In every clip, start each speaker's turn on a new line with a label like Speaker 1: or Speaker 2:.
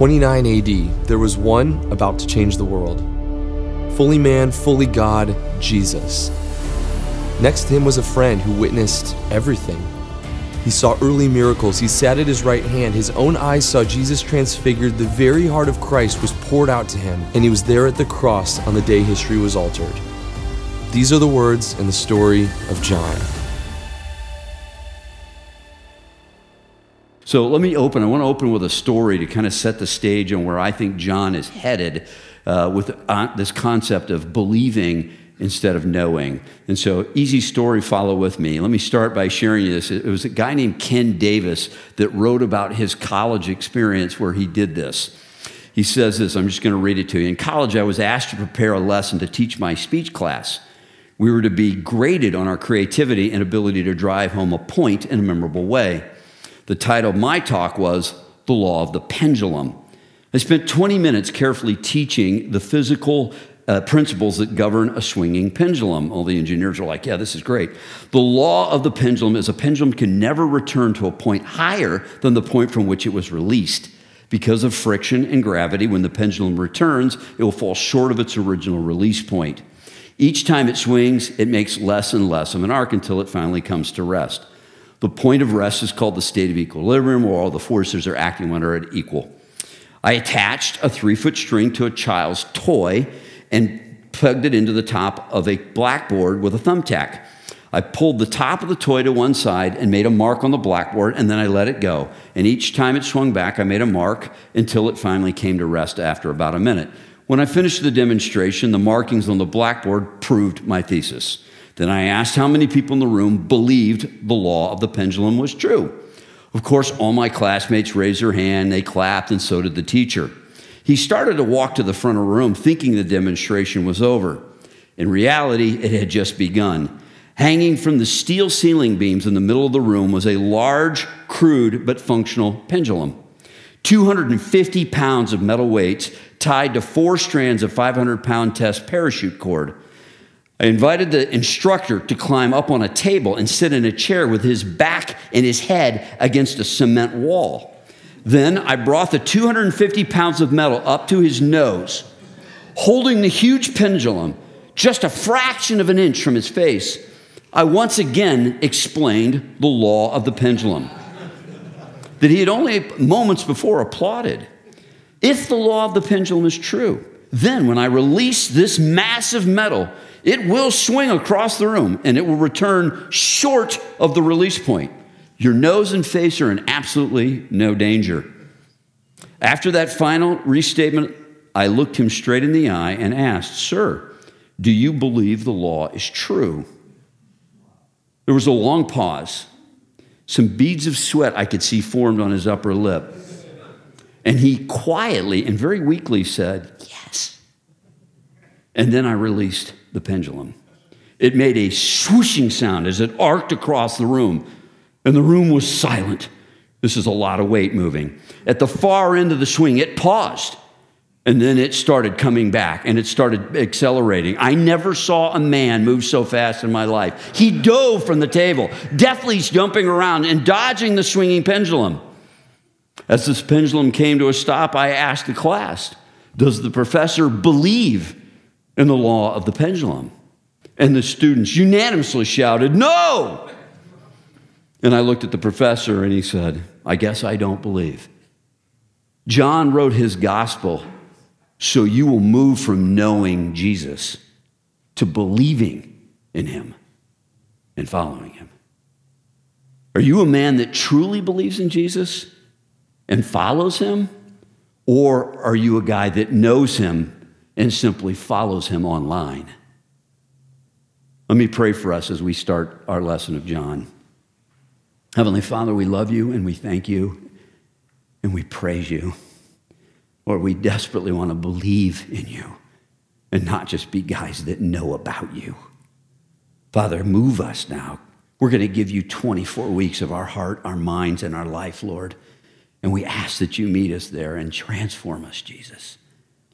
Speaker 1: 29 AD, there was one about to change the world. Fully man, fully God, Jesus. Next to him was a friend who witnessed everything. He saw early miracles. He sat at his right hand. His own eyes saw Jesus transfigured. The very heart of Christ was poured out to him, and he was there at the cross on the day history was altered. These are the words in the story of John.
Speaker 2: So let me open. I want to open with a story to kind of set the stage on where I think John is headed uh, with uh, this concept of believing instead of knowing. And so, easy story, follow with me. Let me start by sharing this. It was a guy named Ken Davis that wrote about his college experience where he did this. He says this, I'm just going to read it to you. In college, I was asked to prepare a lesson to teach my speech class. We were to be graded on our creativity and ability to drive home a point in a memorable way. The title of my talk was The Law of the Pendulum. I spent 20 minutes carefully teaching the physical uh, principles that govern a swinging pendulum. All the engineers are like, yeah, this is great. The law of the pendulum is a pendulum can never return to a point higher than the point from which it was released. Because of friction and gravity, when the pendulum returns, it will fall short of its original release point. Each time it swings, it makes less and less of an arc until it finally comes to rest. The point of rest is called the state of equilibrium, where all the forces are acting when are at equal. I attached a three foot string to a child's toy and plugged it into the top of a blackboard with a thumbtack. I pulled the top of the toy to one side and made a mark on the blackboard, and then I let it go. And each time it swung back, I made a mark until it finally came to rest after about a minute. When I finished the demonstration, the markings on the blackboard proved my thesis. Then I asked how many people in the room believed the law of the pendulum was true. Of course, all my classmates raised their hand, they clapped, and so did the teacher. He started to walk to the front of the room thinking the demonstration was over. In reality, it had just begun. Hanging from the steel ceiling beams in the middle of the room was a large, crude, but functional pendulum. 250 pounds of metal weights tied to four strands of 500 pound test parachute cord. I invited the instructor to climb up on a table and sit in a chair with his back and his head against a cement wall. Then I brought the 250 pounds of metal up to his nose, holding the huge pendulum just a fraction of an inch from his face. I once again explained the law of the pendulum that he had only moments before applauded. If the law of the pendulum is true, then when I release this massive metal, it will swing across the room and it will return short of the release point. Your nose and face are in absolutely no danger. After that final restatement, I looked him straight in the eye and asked, Sir, do you believe the law is true? There was a long pause. Some beads of sweat I could see formed on his upper lip. And he quietly and very weakly said, Yes. And then I released the pendulum. It made a swooshing sound as it arced across the room, and the room was silent. This is a lot of weight moving. At the far end of the swing, it paused. And then it started coming back and it started accelerating. I never saw a man move so fast in my life. He dove from the table, deftly jumping around and dodging the swinging pendulum. As this pendulum came to a stop, I asked the class Does the professor believe in the law of the pendulum? And the students unanimously shouted, No! And I looked at the professor and he said, I guess I don't believe. John wrote his gospel so you will move from knowing Jesus to believing in him and following him. Are you a man that truly believes in Jesus and follows him? Or are you a guy that knows him and simply follows him online? Let me pray for us as we start our lesson of John. Heavenly Father, we love you and we thank you and we praise you. Lord, we desperately want to believe in you and not just be guys that know about you. Father, move us now. We're going to give you 24 weeks of our heart, our minds, and our life, Lord. And we ask that you meet us there and transform us, Jesus.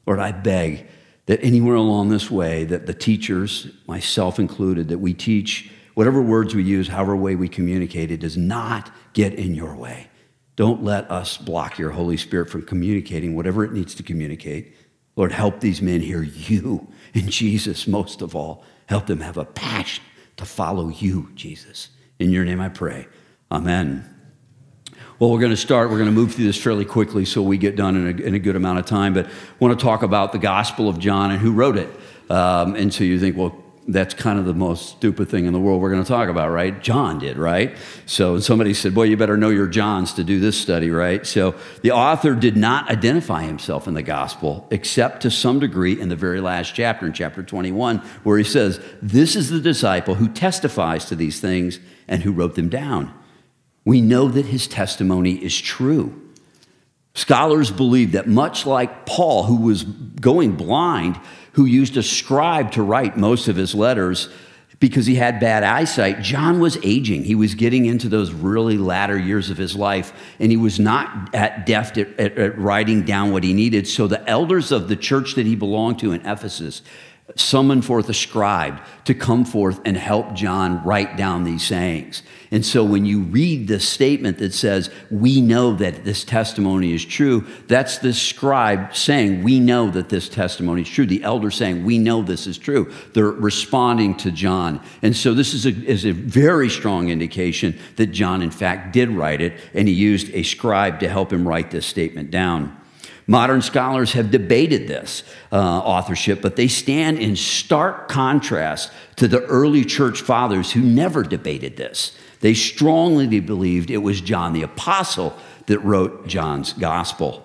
Speaker 2: Lord, I beg that anywhere along this way, that the teachers, myself included, that we teach whatever words we use, however way we communicate, it does not get in your way. Don't let us block your Holy Spirit from communicating whatever it needs to communicate. Lord, help these men hear you and Jesus most of all. Help them have a passion to follow you, Jesus. In your name I pray. Amen. Well, we're going to start. We're going to move through this fairly quickly so we get done in a, in a good amount of time. But I want to talk about the Gospel of John and who wrote it. Um, and so you think, well, that's kind of the most stupid thing in the world we're going to talk about, right? John did, right? So somebody said, Boy, you better know your Johns to do this study, right? So the author did not identify himself in the gospel, except to some degree in the very last chapter, in chapter 21, where he says, This is the disciple who testifies to these things and who wrote them down. We know that his testimony is true. Scholars believe that much like Paul, who was going blind, who used a scribe to write most of his letters because he had bad eyesight. John was aging. He was getting into those really latter years of his life, and he was not at deft at, at, at writing down what he needed. So the elders of the church that he belonged to in Ephesus summoned forth a scribe to come forth and help John write down these sayings. And so when you read the statement that says, We know that this testimony is true, that's the scribe saying, We know that this testimony is true. The elder saying, We know this is true. They're responding to John. And so this is a, is a very strong indication that John, in fact, did write it, and he used a scribe to help him write this statement down. Modern scholars have debated this uh, authorship, but they stand in stark contrast to the early church fathers who never debated this. They strongly believed it was John the Apostle that wrote John's gospel.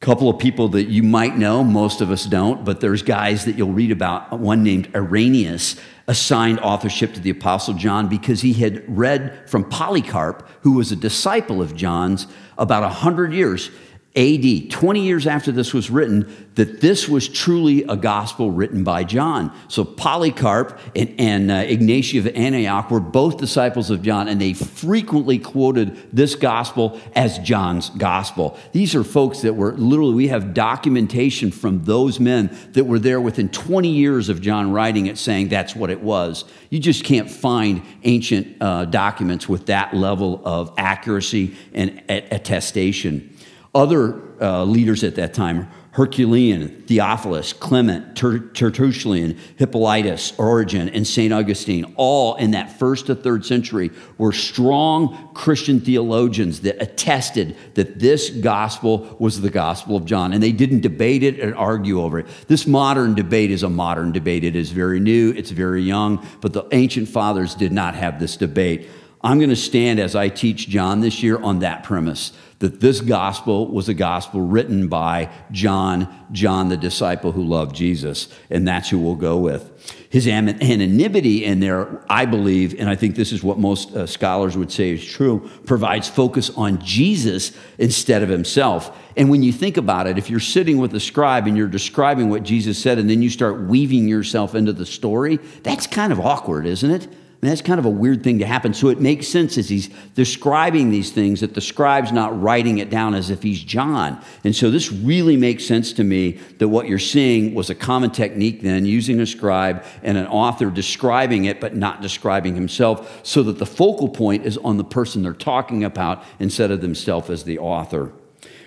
Speaker 2: A couple of people that you might know, most of us don't, but there's guys that you'll read about. One named Irenaeus assigned authorship to the Apostle John because he had read from Polycarp, who was a disciple of John's, about 100 years AD, 20 years after this was written, that this was truly a gospel written by John. So Polycarp and, and uh, Ignatius of Antioch were both disciples of John, and they frequently quoted this gospel as John's gospel. These are folks that were literally, we have documentation from those men that were there within 20 years of John writing it saying that's what it was. You just can't find ancient uh, documents with that level of accuracy and attestation. Other uh, leaders at that time, Heracleon, Theophilus, Clement, Tertullian, Hippolytus, Origen, and St. Augustine, all in that first to third century, were strong Christian theologians that attested that this gospel was the gospel of John. And they didn't debate it and argue over it. This modern debate is a modern debate. It is very new, it's very young, but the ancient fathers did not have this debate. I'm going to stand as I teach John this year on that premise that this gospel was a gospel written by John, John the disciple who loved Jesus, and that's who we'll go with. His anonymity in there, I believe, and I think this is what most uh, scholars would say is true, provides focus on Jesus instead of himself. And when you think about it, if you're sitting with a scribe and you're describing what Jesus said, and then you start weaving yourself into the story, that's kind of awkward, isn't it? That's kind of a weird thing to happen. So it makes sense as he's describing these things that the scribe's not writing it down as if he's John. And so this really makes sense to me that what you're seeing was a common technique then, using a scribe and an author describing it, but not describing himself, so that the focal point is on the person they're talking about instead of themselves as the author.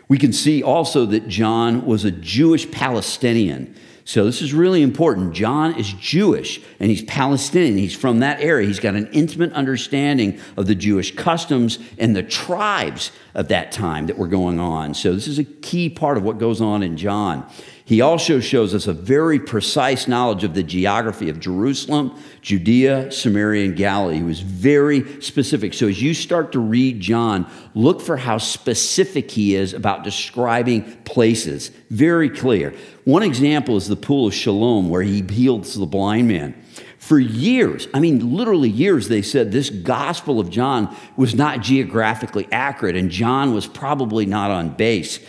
Speaker 2: We can see also that John was a Jewish Palestinian. So this is really important. John is Jewish and he's Palestinian. He's from that area. He's got an intimate understanding of the Jewish customs and the tribes of that time that were going on. So this is a key part of what goes on in John. He also shows us a very precise knowledge of the geography of Jerusalem, Judea, Samaria, and Galilee. He was very specific. So as you start to read John, look for how specific he is about describing places. Very clear. One example is the pool of Siloam, where he heals the blind man. For years, I mean, literally years, they said this Gospel of John was not geographically accurate, and John was probably not on base.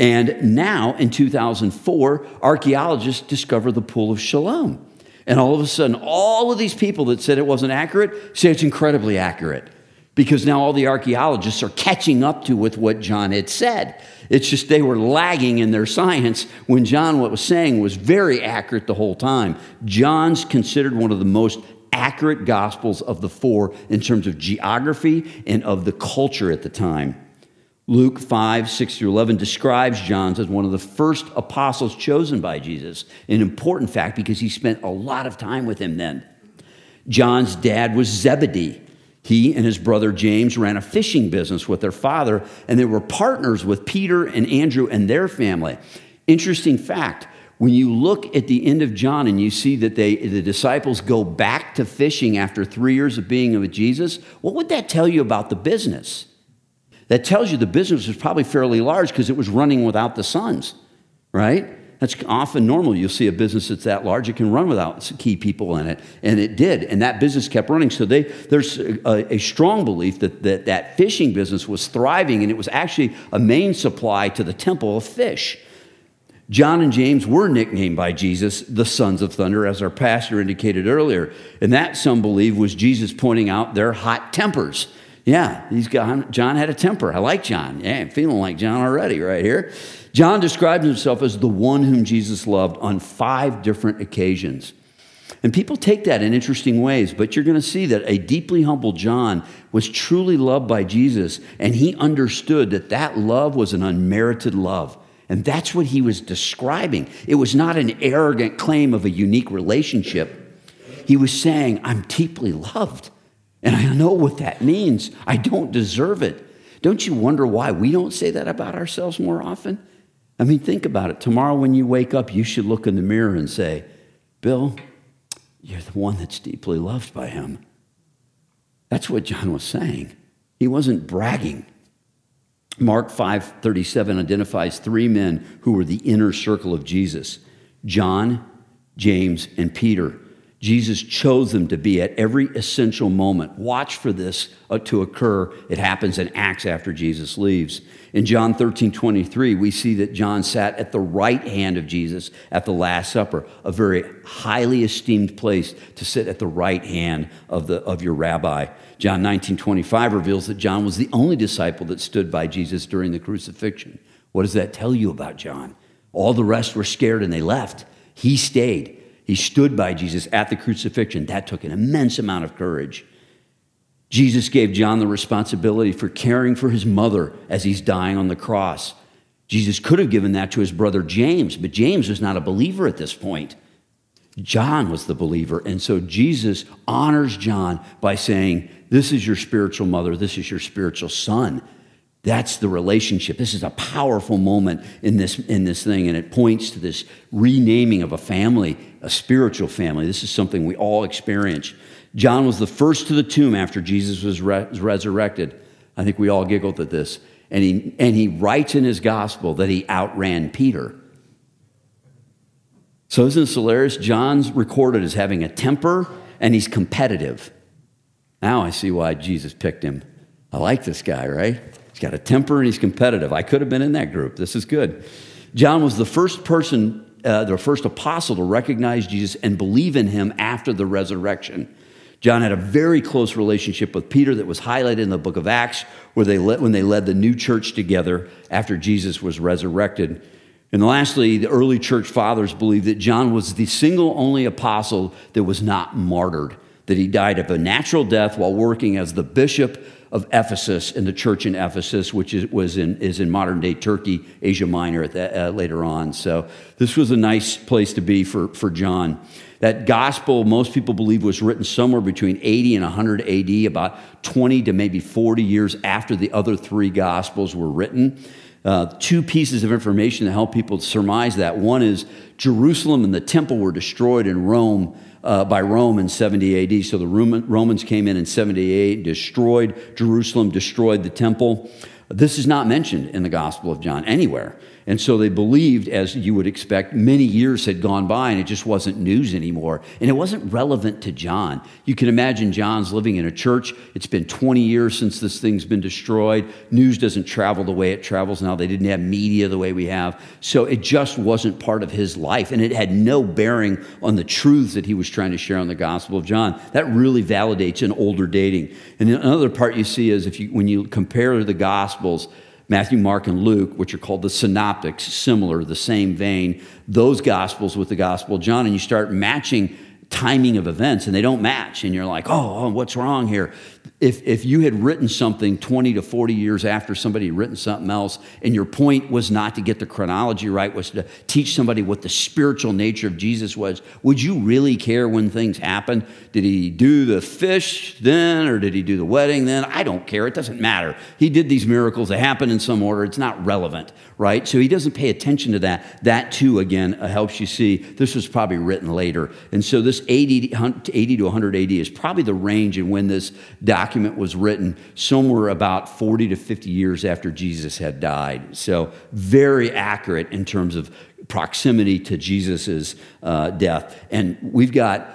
Speaker 2: And now, in 2004, archaeologists discover the Pool of Siloam. And all of a sudden, all of these people that said it wasn't accurate say it's incredibly accurate because now all the archaeologists are catching up to with what John had said. It's just they were lagging in their science when John, what was saying, was very accurate the whole time. John's considered one of the most accurate gospels of the four in terms of geography and of the culture at the time. Luke 5, 6 through 11 describes John as one of the first apostles chosen by Jesus, an important fact because he spent a lot of time with him then. John's dad was Zebedee. He and his brother James ran a fishing business with their father, and they were partners with Peter and Andrew and their family. Interesting fact when you look at the end of John and you see that they, the disciples go back to fishing after three years of being with Jesus, what would that tell you about the business? That tells you the business was probably fairly large because it was running without the sons, right? That's often normal. You'll see a business that's that large, it can run without key people in it. And it did. And that business kept running. So they, there's a, a, strong belief that, that that fishing business was thriving and it was actually a main supply to the temple of fish. John and James were nicknamed by Jesus the sons of thunder, as our pastor indicated earlier. And that, some believe, was Jesus pointing out their hot tempers. Yeah, he's got, John had a temper. I like John. Yeah, I'm feeling like John already right here. John describes himself as the one whom Jesus loved on five different occasions. And people take that in interesting ways, but you're going to see that a deeply humble John was truly loved by Jesus, and he understood that that love was an unmerited love. And that's what he was describing. It was not an arrogant claim of a unique relationship. He was saying, I'm deeply loved. And I know what that means. I don't deserve it. Don't you wonder why we don't say that about ourselves more often? I mean, think about it. Tomorrow, when you wake up, you should look in the mirror and say, Bill, you're the one that's deeply loved by him. That's what John was saying. He wasn't bragging. Mark 5:37 identifies three men who were the inner circle of Jesus: John, James, and Peter. Jesus chose them to be at every essential moment. Watch for this uh, to occur. It happens in Acts after Jesus leaves. In John 13, 23, we see that John sat at the right hand of Jesus at the Last Supper, a very highly esteemed place to sit at the right hand of, the, of your rabbi. John 19, 25 reveals that John was the only disciple that stood by Jesus during the crucifixion. What does that tell you about John? All the rest were scared and they left. He stayed. He stood by Jesus at the crucifixion. That took an immense amount of courage. Jesus gave John the responsibility for caring for his mother as he's dying on the cross. Jesus could have given that to his brother James, but James was not a believer at this point. John was the believer. And so Jesus honors John by saying, This is your spiritual mother, this is your spiritual son. That's the relationship. This is a powerful moment in this, in this thing, and it points to this renaming of a family, a spiritual family. This is something we all experience. John was the first to the tomb after Jesus was re- resurrected. I think we all giggled at this. And he, and he writes in his gospel that he outran Peter. So isn't this hilarious? John's recorded as having a temper and he's competitive. Now I see why Jesus picked him. I like this guy, right? He's got a temper and he's competitive. I could have been in that group. This is good. John was the first person, uh, the first apostle to recognize Jesus and believe in him after the resurrection. John had a very close relationship with Peter that was highlighted in the book of Acts, where they led, when they led the new church together after Jesus was resurrected. And lastly, the early church fathers believed that John was the single only apostle that was not martyred, that he died of a natural death while working as the bishop of Ephesus and the church in Ephesus, which is, was in, is in modern day Turkey, Asia Minor the, uh, later on. So this was a nice place to be for, for John. That gospel, most people believe, was written somewhere between 80 and 100 AD, about 20 to maybe 40 years after the other three gospels were written. Uh, two pieces of information to help people surmise that. One is Jerusalem and the temple were destroyed in Rome uh, by Rome in 70 AD. So the Romans came in in 78, destroyed Jerusalem, destroyed the temple. This is not mentioned in the Gospel of John anywhere. And so they believed, as you would expect, many years had gone by and it just wasn't news anymore. And it wasn't relevant to John. You can imagine John's living in a church. It's been 20 years since this thing's been destroyed. News doesn't travel the way it travels now. They didn't have media the way we have. So it just wasn't part of his life. And it had no bearing on the truths that he was trying to share on the Gospel of John. That really validates an older dating. And another part you see is if you, when you compare the Gospels, Matthew, Mark, and Luke, which are called the synoptics, similar, the same vein, those gospels with the gospel of John, and you start matching timing of events and they don't match, and you're like, oh, oh what's wrong here? If, if you had written something 20 to 40 years after somebody had written something else, and your point was not to get the chronology right, was to teach somebody what the spiritual nature of Jesus was, would you really care when things happen? Did he do the fish then, or did he do the wedding then? I don't care. It doesn't matter. He did these miracles. They happen in some order. It's not relevant, right? So he doesn't pay attention to that. That, too, again, uh, helps you see this was probably written later. And so this 80, 80 to 100 AD is probably the range in when this document document was written somewhere about 40 to 50 years after Jesus had died. So, very accurate in terms of proximity to Jesus' uh, death. And we've got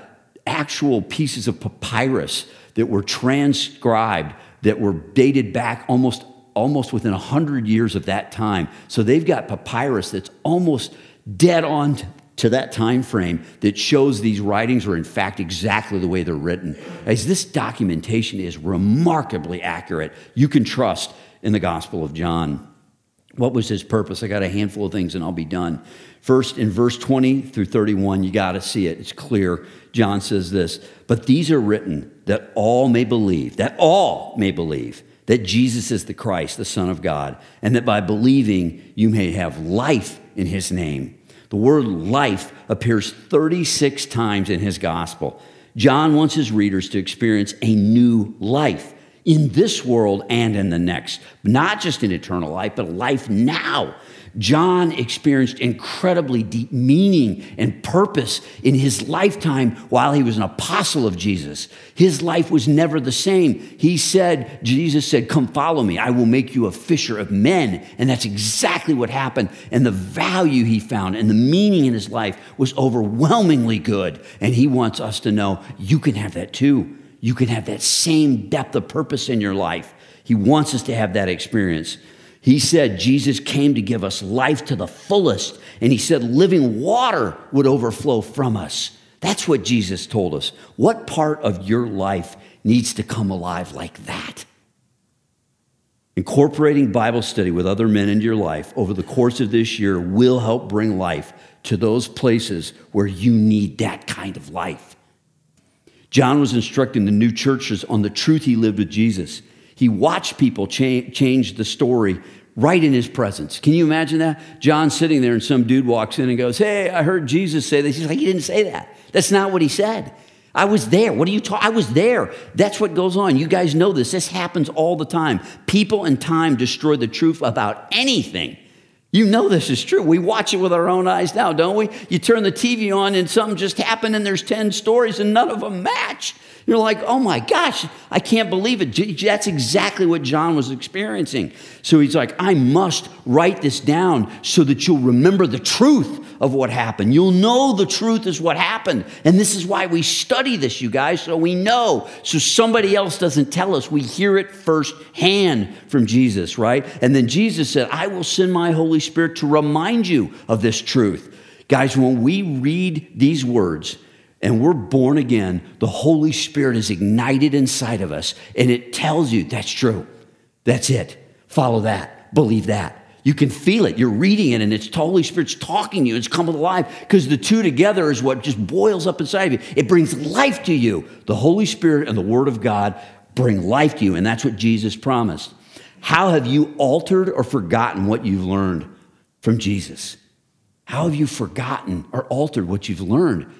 Speaker 2: actual pieces of papyrus that were transcribed that were dated back almost almost within 100 years of that time. So they've got papyrus that's almost dead on to that time frame that shows these writings are in fact exactly the way they're written. As this documentation is remarkably accurate, you can trust in the Gospel of John. What was his purpose? I got a handful of things and I'll be done. First, in verse 20 through 31, you got to see it. It's clear. John says this, but these are written that all may believe, that all may believe that Jesus is the Christ, the Son of God, and that by believing you may have life in his name. The word life appears 36 times in his gospel. John wants his readers to experience a new life in this world and in the next, not just in eternal life, but life now. John experienced incredibly deep meaning and purpose in his lifetime while he was an apostle of Jesus. His life was never the same. He said, Jesus said, Come follow me. I will make you a fisher of men. And that's exactly what happened. And the value he found and the meaning in his life was overwhelmingly good. And he wants us to know you can have that too. You can have that same depth of purpose in your life. He wants us to have that experience. He said Jesus came to give us life to the fullest, and he said living water would overflow from us. That's what Jesus told us. What part of your life needs to come alive like that? Incorporating Bible study with other men into your life over the course of this year will help bring life to those places where you need that kind of life. John was instructing the new churches on the truth he lived with Jesus. He watched people cha- change the story right in his presence. Can you imagine that? John sitting there and some dude walks in and goes, Hey, I heard Jesus say this. He's like, He didn't say that. That's not what he said. I was there. What are you talking? I was there. That's what goes on. You guys know this. This happens all the time. People and time destroy the truth about anything. You know this is true. We watch it with our own eyes now, don't we? You turn the TV on and something just happened and there's 10 stories and none of them match. You're like, oh my gosh, I can't believe it. That's exactly what John was experiencing. So he's like, I must write this down so that you'll remember the truth of what happened. You'll know the truth is what happened. And this is why we study this, you guys, so we know. So somebody else doesn't tell us. We hear it firsthand from Jesus, right? And then Jesus said, I will send my Holy Spirit to remind you of this truth. Guys, when we read these words, and we're born again, the Holy Spirit is ignited inside of us, and it tells you that's true. That's it. Follow that. Believe that. You can feel it. You're reading it, and it's the Holy Spirit's talking to you. It's coming alive because the two together is what just boils up inside of you. It brings life to you. The Holy Spirit and the Word of God bring life to you, and that's what Jesus promised. How have you altered or forgotten what you've learned from Jesus? How have you forgotten or altered what you've learned?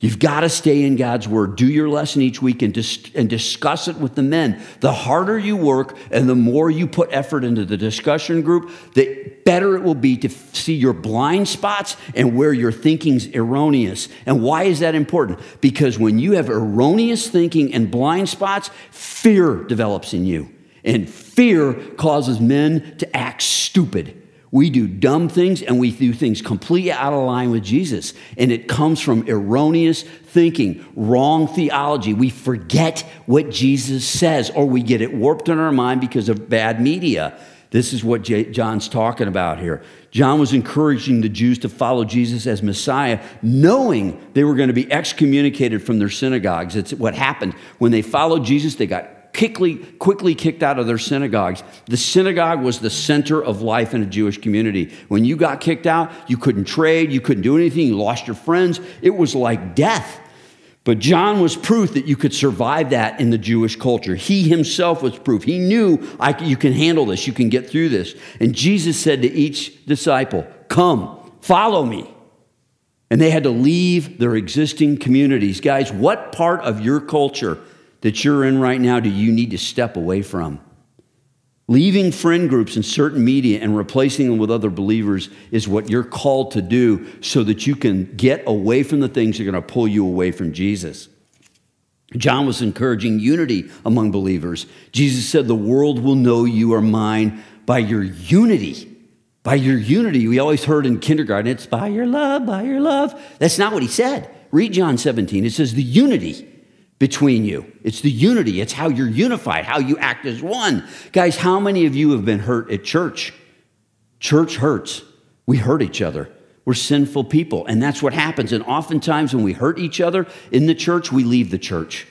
Speaker 2: You've got to stay in God's word. Do your lesson each week and, dis- and discuss it with the men. The harder you work and the more you put effort into the discussion group, the better it will be to f- see your blind spots and where your thinking's erroneous. And why is that important? Because when you have erroneous thinking and blind spots, fear develops in you. And fear causes men to act stupid. We do dumb things and we do things completely out of line with Jesus. And it comes from erroneous thinking, wrong theology. We forget what Jesus says or we get it warped in our mind because of bad media. This is what John's talking about here. John was encouraging the Jews to follow Jesus as Messiah, knowing they were going to be excommunicated from their synagogues. It's what happened. When they followed Jesus, they got quickly, quickly kicked out of their synagogues. The synagogue was the center of life in a Jewish community. When you got kicked out, you couldn't trade, you couldn't do anything, you lost your friends. It was like death. But John was proof that you could survive that in the Jewish culture. He himself was proof. He knew you can handle this, you can get through this. And Jesus said to each disciple, Come, follow me. And they had to leave their existing communities. Guys, what part of your culture that you're in right now do you need to step away from? Leaving friend groups and certain media and replacing them with other believers is what you're called to do so that you can get away from the things that are going to pull you away from Jesus. John was encouraging unity among believers. Jesus said, The world will know you are mine by your unity. By your unity. We always heard in kindergarten, it's by your love, by your love. That's not what he said. Read John 17. It says, The unity between you. It's the unity, it's how you're unified, how you act as one. Guys, how many of you have been hurt at church? Church hurts. We hurt each other. We're sinful people, and that's what happens. And oftentimes, when we hurt each other in the church, we leave the church.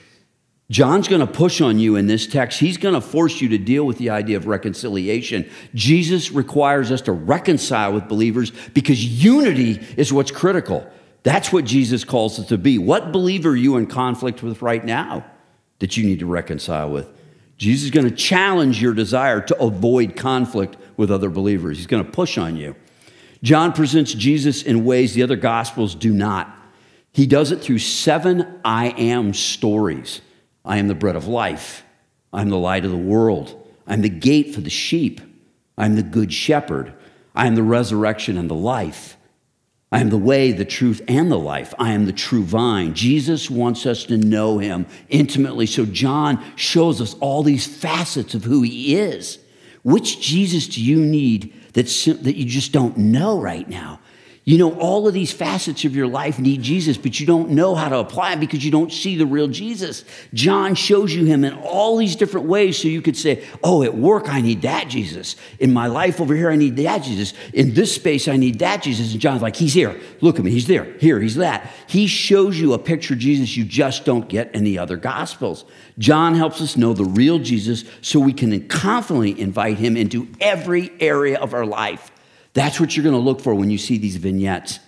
Speaker 2: John's going to push on you in this text. He's going to force you to deal with the idea of reconciliation. Jesus requires us to reconcile with believers because unity is what's critical. That's what Jesus calls us to be. What believer are you in conflict with right now that you need to reconcile with? Jesus is going to challenge your desire to avoid conflict with other believers. He's going to push on you. John presents Jesus in ways the other gospels do not. He does it through seven I am stories. I am the bread of life. I'm the light of the world. I'm the gate for the sheep. I'm the good shepherd. I am the resurrection and the life. I am the way, the truth, and the life. I am the true vine. Jesus wants us to know him intimately. So John shows us all these facets of who he is. Which Jesus do you need that, that you just don't know right now? You know, all of these facets of your life need Jesus, but you don't know how to apply them because you don't see the real Jesus. John shows you him in all these different ways so you could say, Oh, at work, I need that Jesus. In my life over here, I need that Jesus. In this space, I need that Jesus. And John's like, He's here. Look at me. He's there. Here, he's that. He shows you a picture of Jesus you just don't get in the other gospels. John helps us know the real Jesus so we can confidently invite him into every area of our life. That's what you're going to look for when you see these vignettes.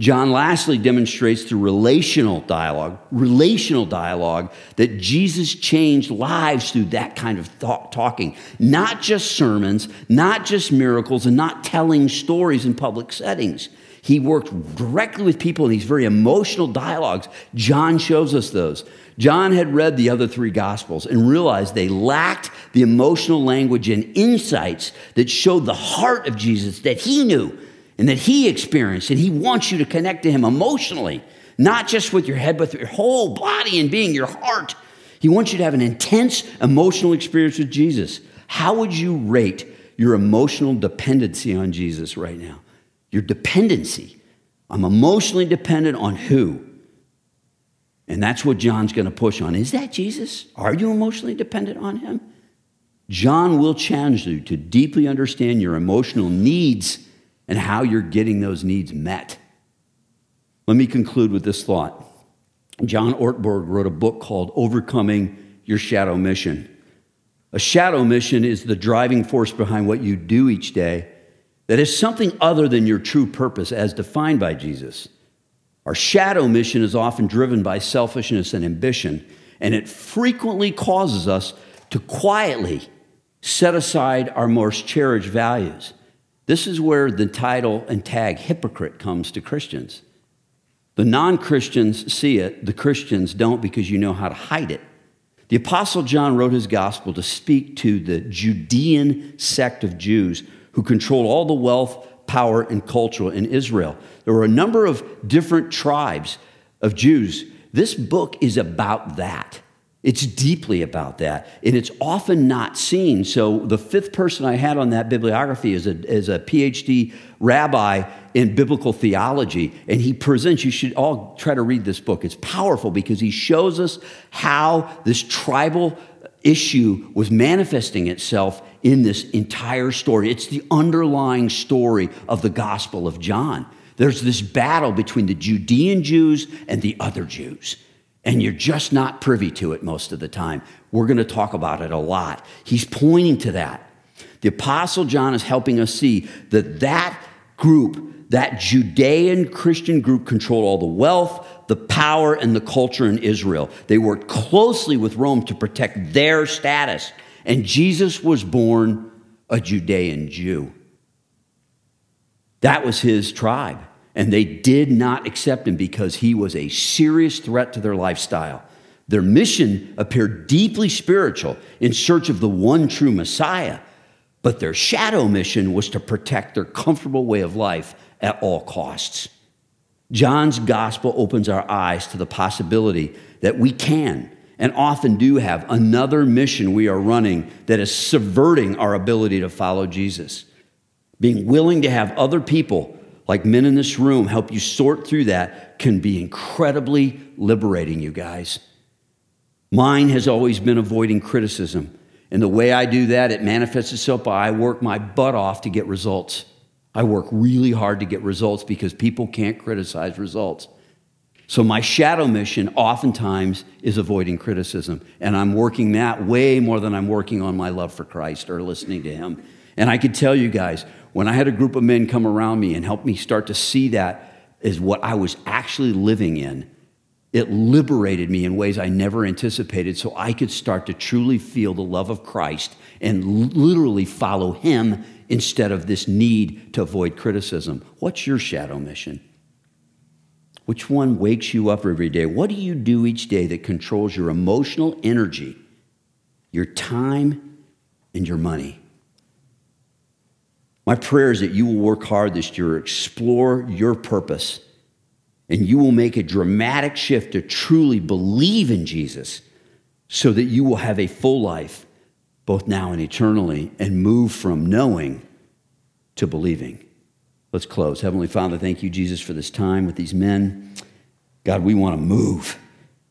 Speaker 2: John lastly demonstrates through relational dialogue, relational dialogue, that Jesus changed lives through that kind of thought, talking. Not just sermons, not just miracles, and not telling stories in public settings. He worked directly with people in these very emotional dialogues. John shows us those. John had read the other three gospels and realized they lacked the emotional language and insights that showed the heart of Jesus that he knew and that he experienced. And he wants you to connect to him emotionally, not just with your head, but with your whole body and being, your heart. He wants you to have an intense emotional experience with Jesus. How would you rate your emotional dependency on Jesus right now? Your dependency. I'm emotionally dependent on who? And that's what John's going to push on. Is that Jesus? Are you emotionally dependent on him? John will challenge you to deeply understand your emotional needs and how you're getting those needs met. Let me conclude with this thought. John Ortberg wrote a book called Overcoming Your Shadow Mission. A shadow mission is the driving force behind what you do each day that is something other than your true purpose as defined by Jesus. Our shadow mission is often driven by selfishness and ambition, and it frequently causes us to quietly set aside our most cherished values. This is where the title and tag hypocrite comes to Christians. The non Christians see it, the Christians don't because you know how to hide it. The Apostle John wrote his gospel to speak to the Judean sect of Jews who controlled all the wealth, power, and culture in Israel. There were a number of different tribes of Jews. This book is about that. It's deeply about that, and it's often not seen. So, the fifth person I had on that bibliography is a, is a PhD rabbi in biblical theology, and he presents, you should all try to read this book. It's powerful because he shows us how this tribal issue was manifesting itself in this entire story. It's the underlying story of the Gospel of John. There's this battle between the Judean Jews and the other Jews. And you're just not privy to it most of the time. We're going to talk about it a lot. He's pointing to that. The Apostle John is helping us see that that group, that Judean Christian group, controlled all the wealth, the power and the culture in Israel. They worked closely with Rome to protect their status. And Jesus was born a Judean Jew. That was his tribe. And they did not accept him because he was a serious threat to their lifestyle. Their mission appeared deeply spiritual in search of the one true Messiah, but their shadow mission was to protect their comfortable way of life at all costs. John's gospel opens our eyes to the possibility that we can and often do have another mission we are running that is subverting our ability to follow Jesus. Being willing to have other people, like men in this room, help you sort through that can be incredibly liberating, you guys. Mine has always been avoiding criticism. And the way I do that, it manifests itself by I work my butt off to get results. I work really hard to get results because people can't criticize results. So, my shadow mission oftentimes is avoiding criticism. And I'm working that way more than I'm working on my love for Christ or listening to Him. And I could tell you guys, when I had a group of men come around me and help me start to see that as what I was actually living in, it liberated me in ways I never anticipated so I could start to truly feel the love of Christ and literally follow Him instead of this need to avoid criticism. What's your shadow mission? Which one wakes you up every day? What do you do each day that controls your emotional energy, your time, and your money? My prayer is that you will work hard this year, explore your purpose, and you will make a dramatic shift to truly believe in Jesus so that you will have a full life, both now and eternally, and move from knowing to believing. Let's close. Heavenly Father, thank you, Jesus, for this time with these men. God, we want to move.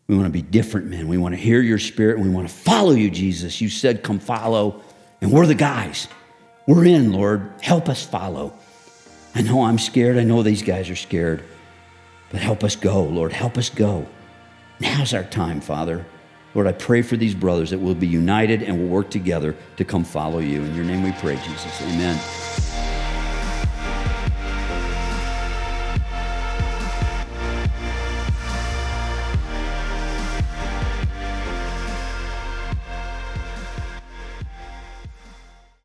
Speaker 2: We want to be different men. We want to hear your spirit and we want to follow you, Jesus. You said, come follow, and we're the guys. We're in, Lord. Help us follow. I know I'm scared. I know these guys are scared. But help us go, Lord. Help us go. Now's our time, Father. Lord, I pray for these brothers that we'll be united and we'll work together to come follow you. In your name we pray, Jesus. Amen.